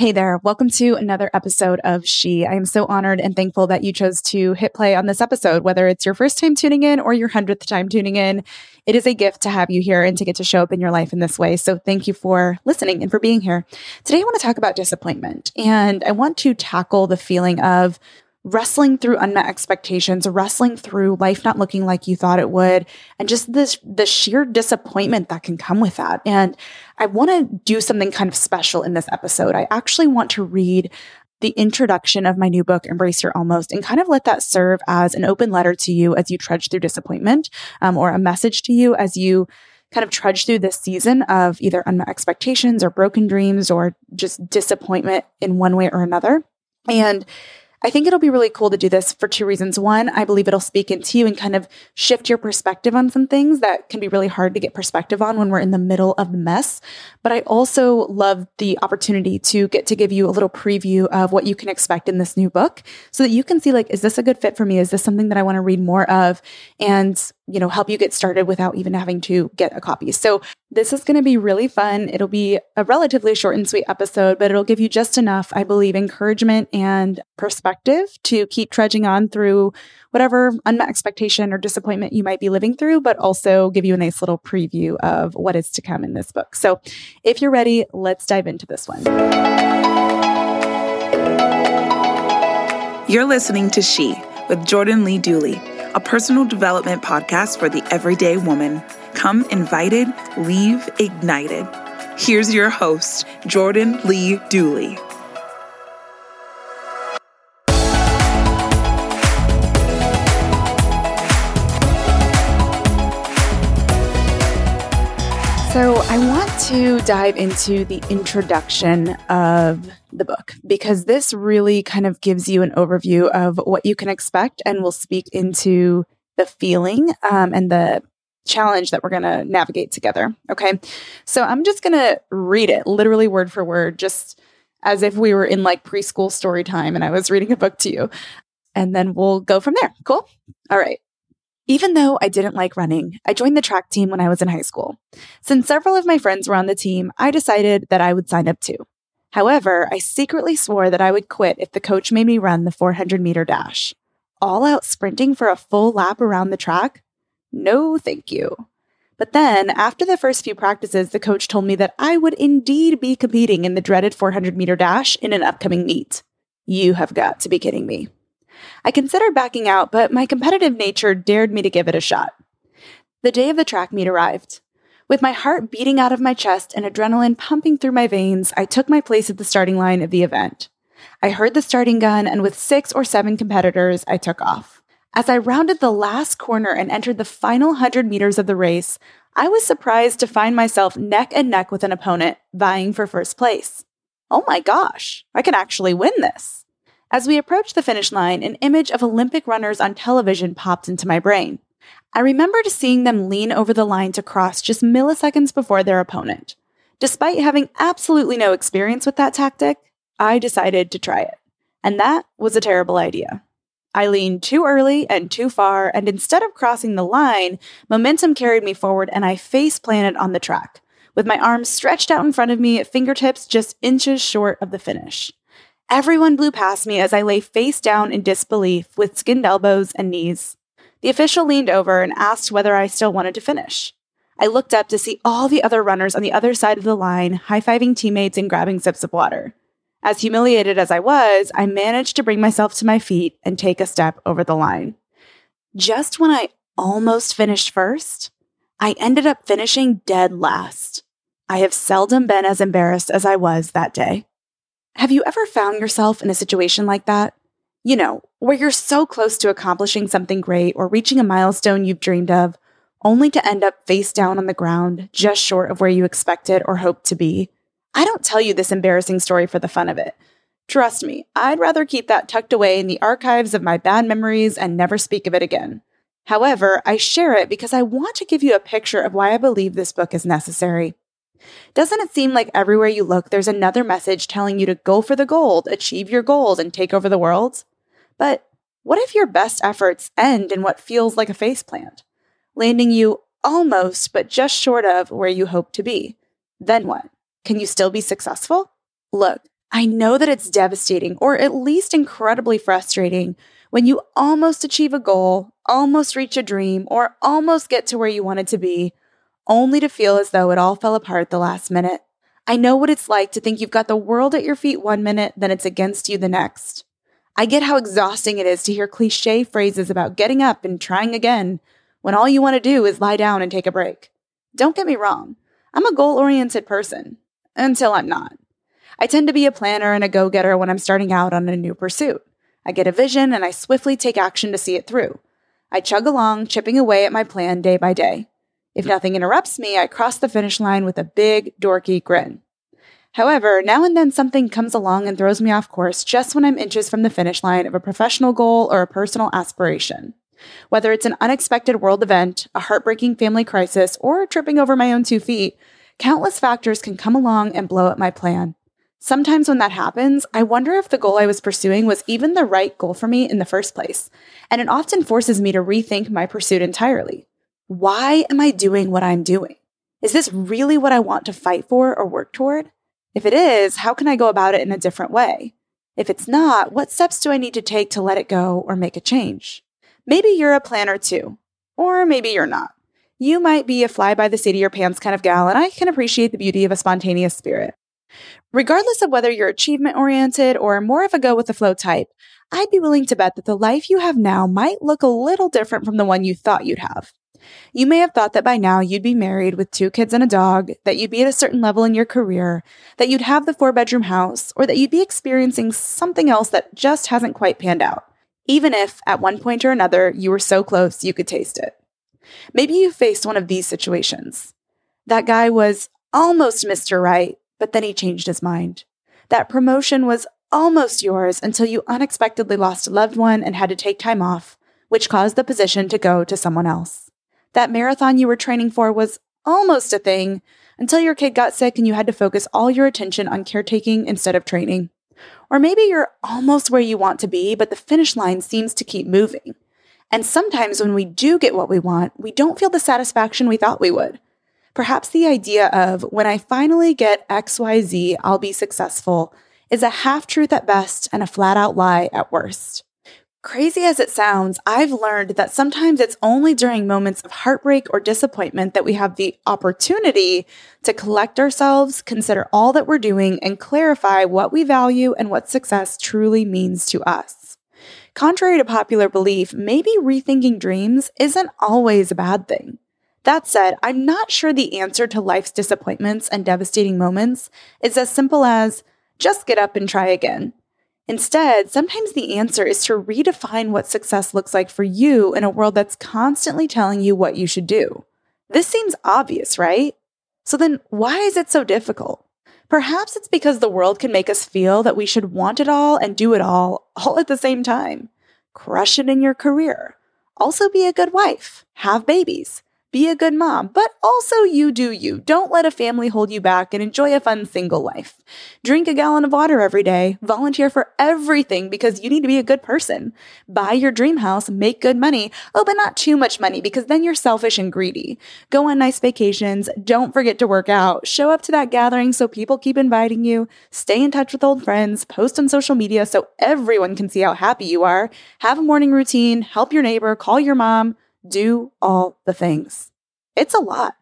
Hey there. Welcome to another episode of She. I am so honored and thankful that you chose to hit play on this episode, whether it's your first time tuning in or your hundredth time tuning in. It is a gift to have you here and to get to show up in your life in this way. So thank you for listening and for being here. Today, I want to talk about disappointment and I want to tackle the feeling of wrestling through unmet expectations, wrestling through life not looking like you thought it would, and just this the sheer disappointment that can come with that. And I want to do something kind of special in this episode. I actually want to read the introduction of my new book, Embrace Your Almost, and kind of let that serve as an open letter to you as you trudge through disappointment, um, or a message to you as you kind of trudge through this season of either unmet expectations or broken dreams or just disappointment in one way or another. And I think it'll be really cool to do this for two reasons. One, I believe it'll speak into you and kind of shift your perspective on some things that can be really hard to get perspective on when we're in the middle of the mess. But I also love the opportunity to get to give you a little preview of what you can expect in this new book so that you can see like, is this a good fit for me? Is this something that I want to read more of? And you know, help you get started without even having to get a copy. So this is going to be really fun. It'll be a relatively short and sweet episode, but it'll give you just enough, I believe, encouragement and perspective to keep trudging on through whatever unmet expectation or disappointment you might be living through, but also give you a nice little preview of what is to come in this book. So if you're ready, let's dive into this one. You're listening to She with Jordan Lee Dooley a personal development podcast for the everyday woman. Come invited, leave ignited. Here's your host, Jordan Lee Dooley. To dive into the introduction of the book because this really kind of gives you an overview of what you can expect and will speak into the feeling um, and the challenge that we're going to navigate together. Okay. So, I'm just going to read it literally word for word, just as if we were in like preschool story time and I was reading a book to you. And then we'll go from there. Cool. All right. Even though I didn't like running, I joined the track team when I was in high school. Since several of my friends were on the team, I decided that I would sign up too. However, I secretly swore that I would quit if the coach made me run the 400 meter dash. All out sprinting for a full lap around the track? No, thank you. But then, after the first few practices, the coach told me that I would indeed be competing in the dreaded 400 meter dash in an upcoming meet. You have got to be kidding me. I considered backing out, but my competitive nature dared me to give it a shot. The day of the track meet arrived. With my heart beating out of my chest and adrenaline pumping through my veins, I took my place at the starting line of the event. I heard the starting gun, and with six or seven competitors, I took off. As I rounded the last corner and entered the final 100 meters of the race, I was surprised to find myself neck and neck with an opponent vying for first place. Oh my gosh, I can actually win this. As we approached the finish line, an image of Olympic runners on television popped into my brain. I remembered seeing them lean over the line to cross just milliseconds before their opponent. Despite having absolutely no experience with that tactic, I decided to try it. And that was a terrible idea. I leaned too early and too far, and instead of crossing the line, momentum carried me forward and I face planted on the track, with my arms stretched out in front of me at fingertips just inches short of the finish. Everyone blew past me as I lay face down in disbelief with skinned elbows and knees. The official leaned over and asked whether I still wanted to finish. I looked up to see all the other runners on the other side of the line high fiving teammates and grabbing sips of water. As humiliated as I was, I managed to bring myself to my feet and take a step over the line. Just when I almost finished first, I ended up finishing dead last. I have seldom been as embarrassed as I was that day. Have you ever found yourself in a situation like that? You know, where you're so close to accomplishing something great or reaching a milestone you've dreamed of, only to end up face down on the ground, just short of where you expected or hoped to be. I don't tell you this embarrassing story for the fun of it. Trust me, I'd rather keep that tucked away in the archives of my bad memories and never speak of it again. However, I share it because I want to give you a picture of why I believe this book is necessary. Doesn't it seem like everywhere you look, there's another message telling you to go for the gold, achieve your goals, and take over the world? But what if your best efforts end in what feels like a faceplant, landing you almost but just short of where you hope to be? Then what? Can you still be successful? Look, I know that it's devastating or at least incredibly frustrating when you almost achieve a goal, almost reach a dream, or almost get to where you wanted to be, only to feel as though it all fell apart the last minute. I know what it's like to think you've got the world at your feet one minute, then it's against you the next. I get how exhausting it is to hear cliche phrases about getting up and trying again when all you want to do is lie down and take a break. Don't get me wrong, I'm a goal oriented person until I'm not. I tend to be a planner and a go getter when I'm starting out on a new pursuit. I get a vision and I swiftly take action to see it through. I chug along, chipping away at my plan day by day. If nothing interrupts me, I cross the finish line with a big, dorky grin. However, now and then something comes along and throws me off course just when I'm inches from the finish line of a professional goal or a personal aspiration. Whether it's an unexpected world event, a heartbreaking family crisis, or tripping over my own two feet, countless factors can come along and blow up my plan. Sometimes when that happens, I wonder if the goal I was pursuing was even the right goal for me in the first place, and it often forces me to rethink my pursuit entirely. Why am I doing what I'm doing? Is this really what I want to fight for or work toward? If it is, how can I go about it in a different way? If it's not, what steps do I need to take to let it go or make a change? Maybe you're a planner too, or maybe you're not. You might be a fly by the seat of your pants kind of gal, and I can appreciate the beauty of a spontaneous spirit. Regardless of whether you're achievement oriented or more of a go with the flow type, I'd be willing to bet that the life you have now might look a little different from the one you thought you'd have. You may have thought that by now you'd be married with two kids and a dog, that you'd be at a certain level in your career, that you'd have the four bedroom house, or that you'd be experiencing something else that just hasn't quite panned out, even if at one point or another you were so close you could taste it. Maybe you faced one of these situations. That guy was almost Mr. Right, but then he changed his mind. That promotion was almost yours until you unexpectedly lost a loved one and had to take time off, which caused the position to go to someone else. That marathon you were training for was almost a thing until your kid got sick and you had to focus all your attention on caretaking instead of training. Or maybe you're almost where you want to be, but the finish line seems to keep moving. And sometimes when we do get what we want, we don't feel the satisfaction we thought we would. Perhaps the idea of when I finally get XYZ, I'll be successful is a half truth at best and a flat out lie at worst. Crazy as it sounds, I've learned that sometimes it's only during moments of heartbreak or disappointment that we have the opportunity to collect ourselves, consider all that we're doing, and clarify what we value and what success truly means to us. Contrary to popular belief, maybe rethinking dreams isn't always a bad thing. That said, I'm not sure the answer to life's disappointments and devastating moments is as simple as just get up and try again. Instead, sometimes the answer is to redefine what success looks like for you in a world that's constantly telling you what you should do. This seems obvious, right? So then, why is it so difficult? Perhaps it's because the world can make us feel that we should want it all and do it all, all at the same time. Crush it in your career. Also, be a good wife, have babies, be a good mom, but also you do you. Don't let a family hold you back and enjoy a fun single life. Drink a gallon of water every day. Volunteer for everything because you need to be a good person. Buy your dream house, make good money. Oh, but not too much money because then you're selfish and greedy. Go on nice vacations. Don't forget to work out. Show up to that gathering so people keep inviting you. Stay in touch with old friends. Post on social media so everyone can see how happy you are. Have a morning routine. Help your neighbor. Call your mom do all the things. It's a lot.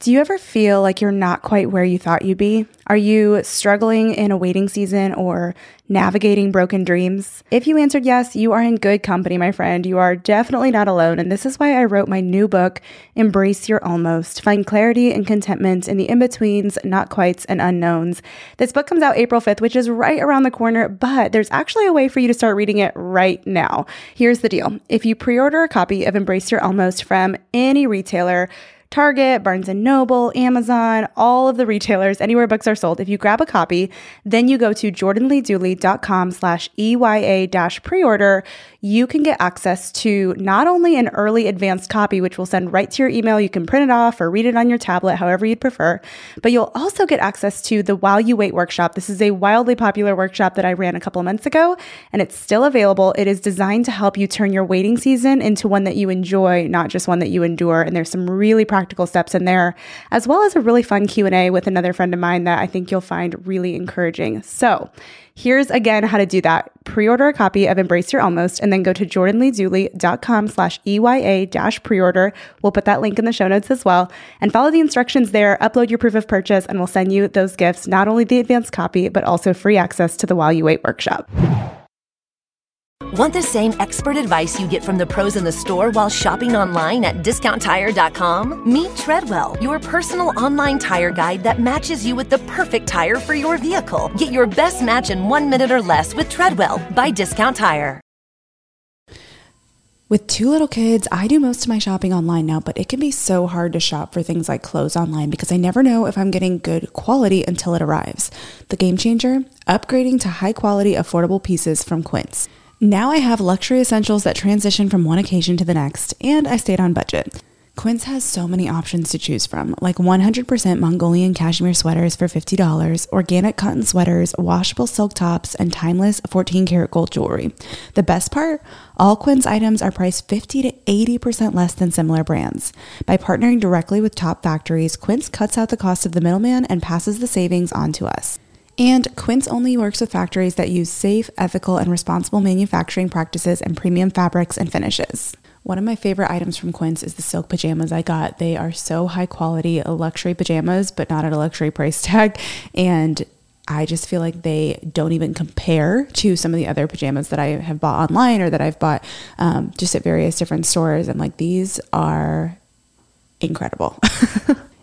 Do you ever feel like you're not quite where you thought you'd be? Are you struggling in a waiting season or navigating broken dreams? If you answered yes, you are in good company, my friend. You are definitely not alone. And this is why I wrote my new book, Embrace Your Almost Find Clarity and Contentment in the In Betweens, Not Quites, and Unknowns. This book comes out April 5th, which is right around the corner, but there's actually a way for you to start reading it right now. Here's the deal if you pre order a copy of Embrace Your Almost from any retailer, Target, Barnes and Noble, Amazon, all of the retailers, anywhere books are sold. If you grab a copy, then you go to jordanleedooley.com slash EYA dash pre-order, you can get access to not only an early advanced copy, which will send right to your email. You can print it off or read it on your tablet, however you'd prefer, but you'll also get access to the While You Wait workshop. This is a wildly popular workshop that I ran a couple months ago, and it's still available. It is designed to help you turn your waiting season into one that you enjoy, not just one that you endure. And there's some really practical practical steps in there, as well as a really fun Q&A with another friend of mine that I think you'll find really encouraging. So, here's again how to do that. Pre-order a copy of Embrace Your Almost and then go to jordanleedooley.com slash EYA dash pre-order. We'll put that link in the show notes as well. And follow the instructions there, upload your proof of purchase, and we'll send you those gifts, not only the advanced copy, but also free access to the While You Wait workshop. Want the same expert advice you get from the pros in the store while shopping online at discounttire.com? Meet Treadwell, your personal online tire guide that matches you with the perfect tire for your vehicle. Get your best match in one minute or less with Treadwell by Discount Tire. With two little kids, I do most of my shopping online now, but it can be so hard to shop for things like clothes online because I never know if I'm getting good quality until it arrives. The game changer? Upgrading to high quality, affordable pieces from Quince. Now I have luxury essentials that transition from one occasion to the next, and I stayed on budget. Quince has so many options to choose from, like 100% Mongolian cashmere sweaters for $50, organic cotton sweaters, washable silk tops, and timeless 14 karat gold jewelry. The best part? All Quince items are priced 50 to 80% less than similar brands. By partnering directly with top factories, Quince cuts out the cost of the middleman and passes the savings on to us. And Quince only works with factories that use safe, ethical, and responsible manufacturing practices and premium fabrics and finishes. One of my favorite items from Quince is the silk pajamas I got. They are so high quality, luxury pajamas, but not at a luxury price tag. And I just feel like they don't even compare to some of the other pajamas that I have bought online or that I've bought um, just at various different stores. I'm like, these are incredible.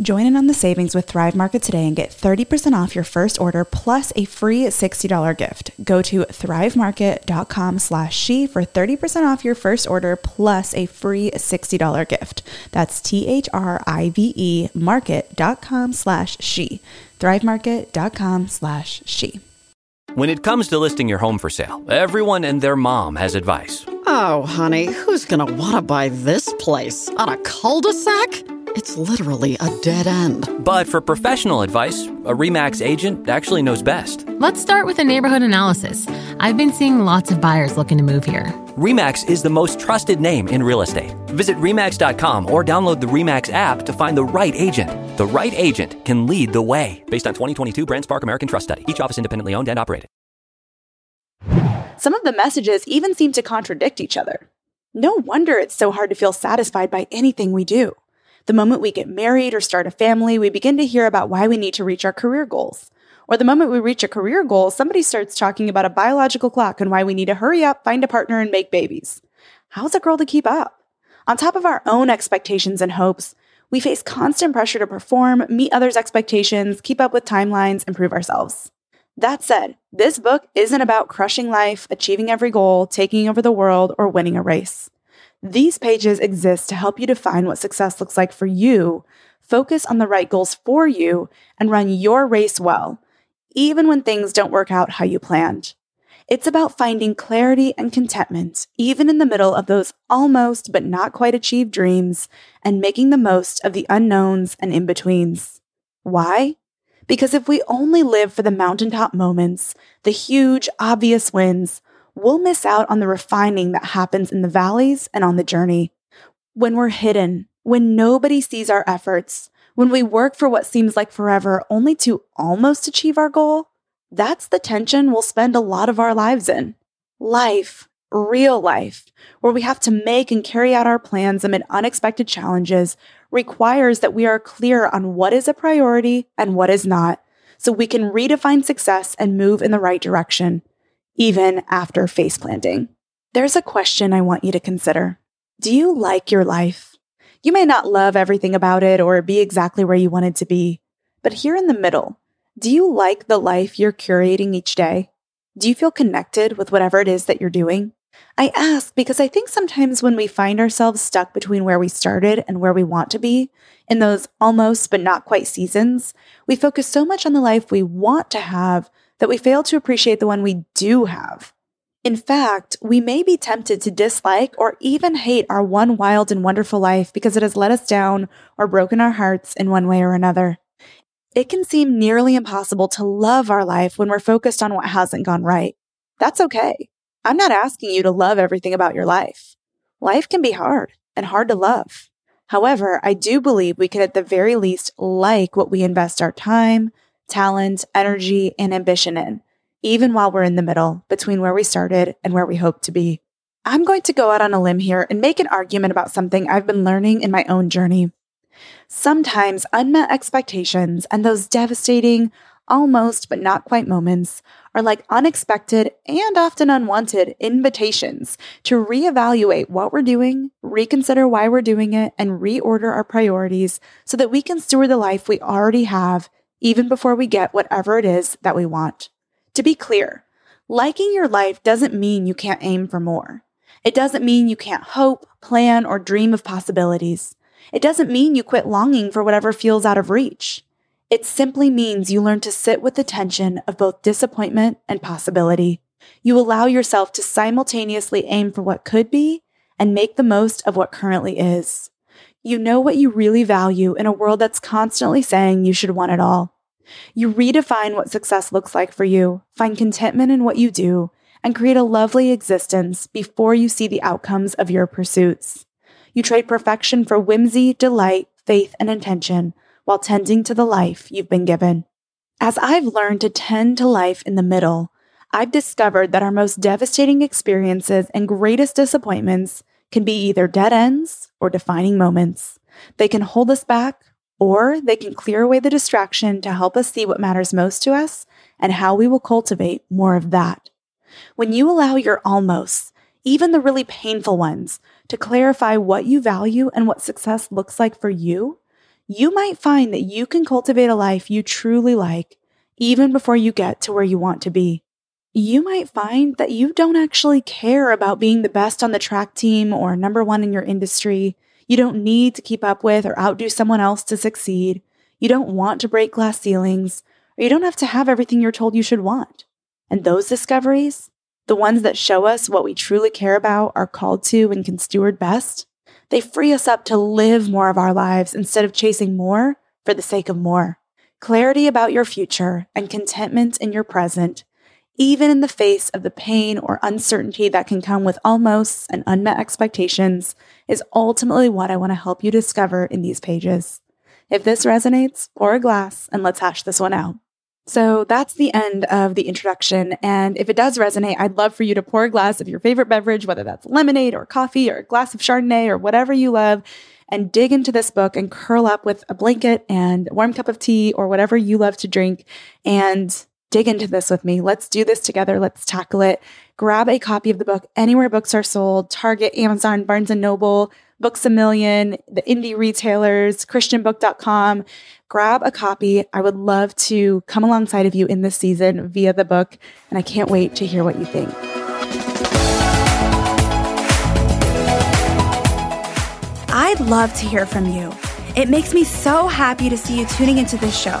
Join in on the savings with Thrive Market today and get 30% off your first order plus a free $60 gift. Go to thrivemarket.com slash she for 30% off your first order plus a free $60 gift. That's T-H-R-I-V-E market.com slash she. thrivemarket.com slash she. When it comes to listing your home for sale, everyone and their mom has advice. Oh, honey, who's going to want to buy this place? On a cul-de-sac? It's literally a dead end. But for professional advice, a REMAX agent actually knows best. Let's start with a neighborhood analysis. I've been seeing lots of buyers looking to move here. REMAX is the most trusted name in real estate. Visit REMAX.com or download the REMAX app to find the right agent. The right agent can lead the way. Based on 2022 BrandSpark American Trust Study, each office independently owned and operated. Some of the messages even seem to contradict each other. No wonder it's so hard to feel satisfied by anything we do. The moment we get married or start a family, we begin to hear about why we need to reach our career goals. Or the moment we reach a career goal, somebody starts talking about a biological clock and why we need to hurry up, find a partner, and make babies. How's a girl to keep up? On top of our own expectations and hopes, we face constant pressure to perform, meet others' expectations, keep up with timelines, and prove ourselves. That said, this book isn't about crushing life, achieving every goal, taking over the world, or winning a race. These pages exist to help you define what success looks like for you, focus on the right goals for you, and run your race well, even when things don't work out how you planned. It's about finding clarity and contentment, even in the middle of those almost but not quite achieved dreams, and making the most of the unknowns and in betweens. Why? Because if we only live for the mountaintop moments, the huge, obvious wins, we'll miss out on the refining that happens in the valleys and on the journey. When we're hidden, when nobody sees our efforts, when we work for what seems like forever only to almost achieve our goal, that's the tension we'll spend a lot of our lives in. Life, real life, where we have to make and carry out our plans amid unexpected challenges, requires that we are clear on what is a priority and what is not, so we can redefine success and move in the right direction, even after face planting. There's a question I want you to consider Do you like your life? You may not love everything about it or be exactly where you wanted to be, but here in the middle, do you like the life you're curating each day? Do you feel connected with whatever it is that you're doing? I ask because I think sometimes when we find ourselves stuck between where we started and where we want to be, in those almost but not quite seasons, we focus so much on the life we want to have that we fail to appreciate the one we do have. In fact, we may be tempted to dislike or even hate our one wild and wonderful life because it has let us down or broken our hearts in one way or another. It can seem nearly impossible to love our life when we're focused on what hasn't gone right. That's okay. I'm not asking you to love everything about your life. Life can be hard and hard to love. However, I do believe we could at the very least like what we invest our time, talent, energy, and ambition in, even while we're in the middle between where we started and where we hope to be. I'm going to go out on a limb here and make an argument about something I've been learning in my own journey. Sometimes unmet expectations and those devastating, almost but not quite moments are like unexpected and often unwanted invitations to reevaluate what we're doing, reconsider why we're doing it, and reorder our priorities so that we can steward the life we already have even before we get whatever it is that we want. To be clear, liking your life doesn't mean you can't aim for more. It doesn't mean you can't hope, plan, or dream of possibilities. It doesn't mean you quit longing for whatever feels out of reach. It simply means you learn to sit with the tension of both disappointment and possibility. You allow yourself to simultaneously aim for what could be and make the most of what currently is. You know what you really value in a world that's constantly saying you should want it all. You redefine what success looks like for you, find contentment in what you do, and create a lovely existence before you see the outcomes of your pursuits. You trade perfection for whimsy, delight, faith, and intention while tending to the life you've been given. As I've learned to tend to life in the middle, I've discovered that our most devastating experiences and greatest disappointments can be either dead ends or defining moments. They can hold us back, or they can clear away the distraction to help us see what matters most to us and how we will cultivate more of that. When you allow your almost, even the really painful ones, to clarify what you value and what success looks like for you, you might find that you can cultivate a life you truly like even before you get to where you want to be. You might find that you don't actually care about being the best on the track team or number one in your industry. You don't need to keep up with or outdo someone else to succeed. You don't want to break glass ceilings, or you don't have to have everything you're told you should want. And those discoveries, the ones that show us what we truly care about, are called to, and can steward best, they free us up to live more of our lives instead of chasing more for the sake of more. Clarity about your future and contentment in your present, even in the face of the pain or uncertainty that can come with almost and unmet expectations, is ultimately what I want to help you discover in these pages. If this resonates, pour a glass and let's hash this one out. So that's the end of the introduction. And if it does resonate, I'd love for you to pour a glass of your favorite beverage, whether that's lemonade or coffee or a glass of Chardonnay or whatever you love, and dig into this book and curl up with a blanket and a warm cup of tea or whatever you love to drink and dig into this with me. Let's do this together. Let's tackle it. Grab a copy of the book anywhere books are sold Target, Amazon, Barnes and Noble, Books a Million, the indie retailers, ChristianBook.com. Grab a copy. I would love to come alongside of you in this season via the book, and I can't wait to hear what you think. I'd love to hear from you. It makes me so happy to see you tuning into this show.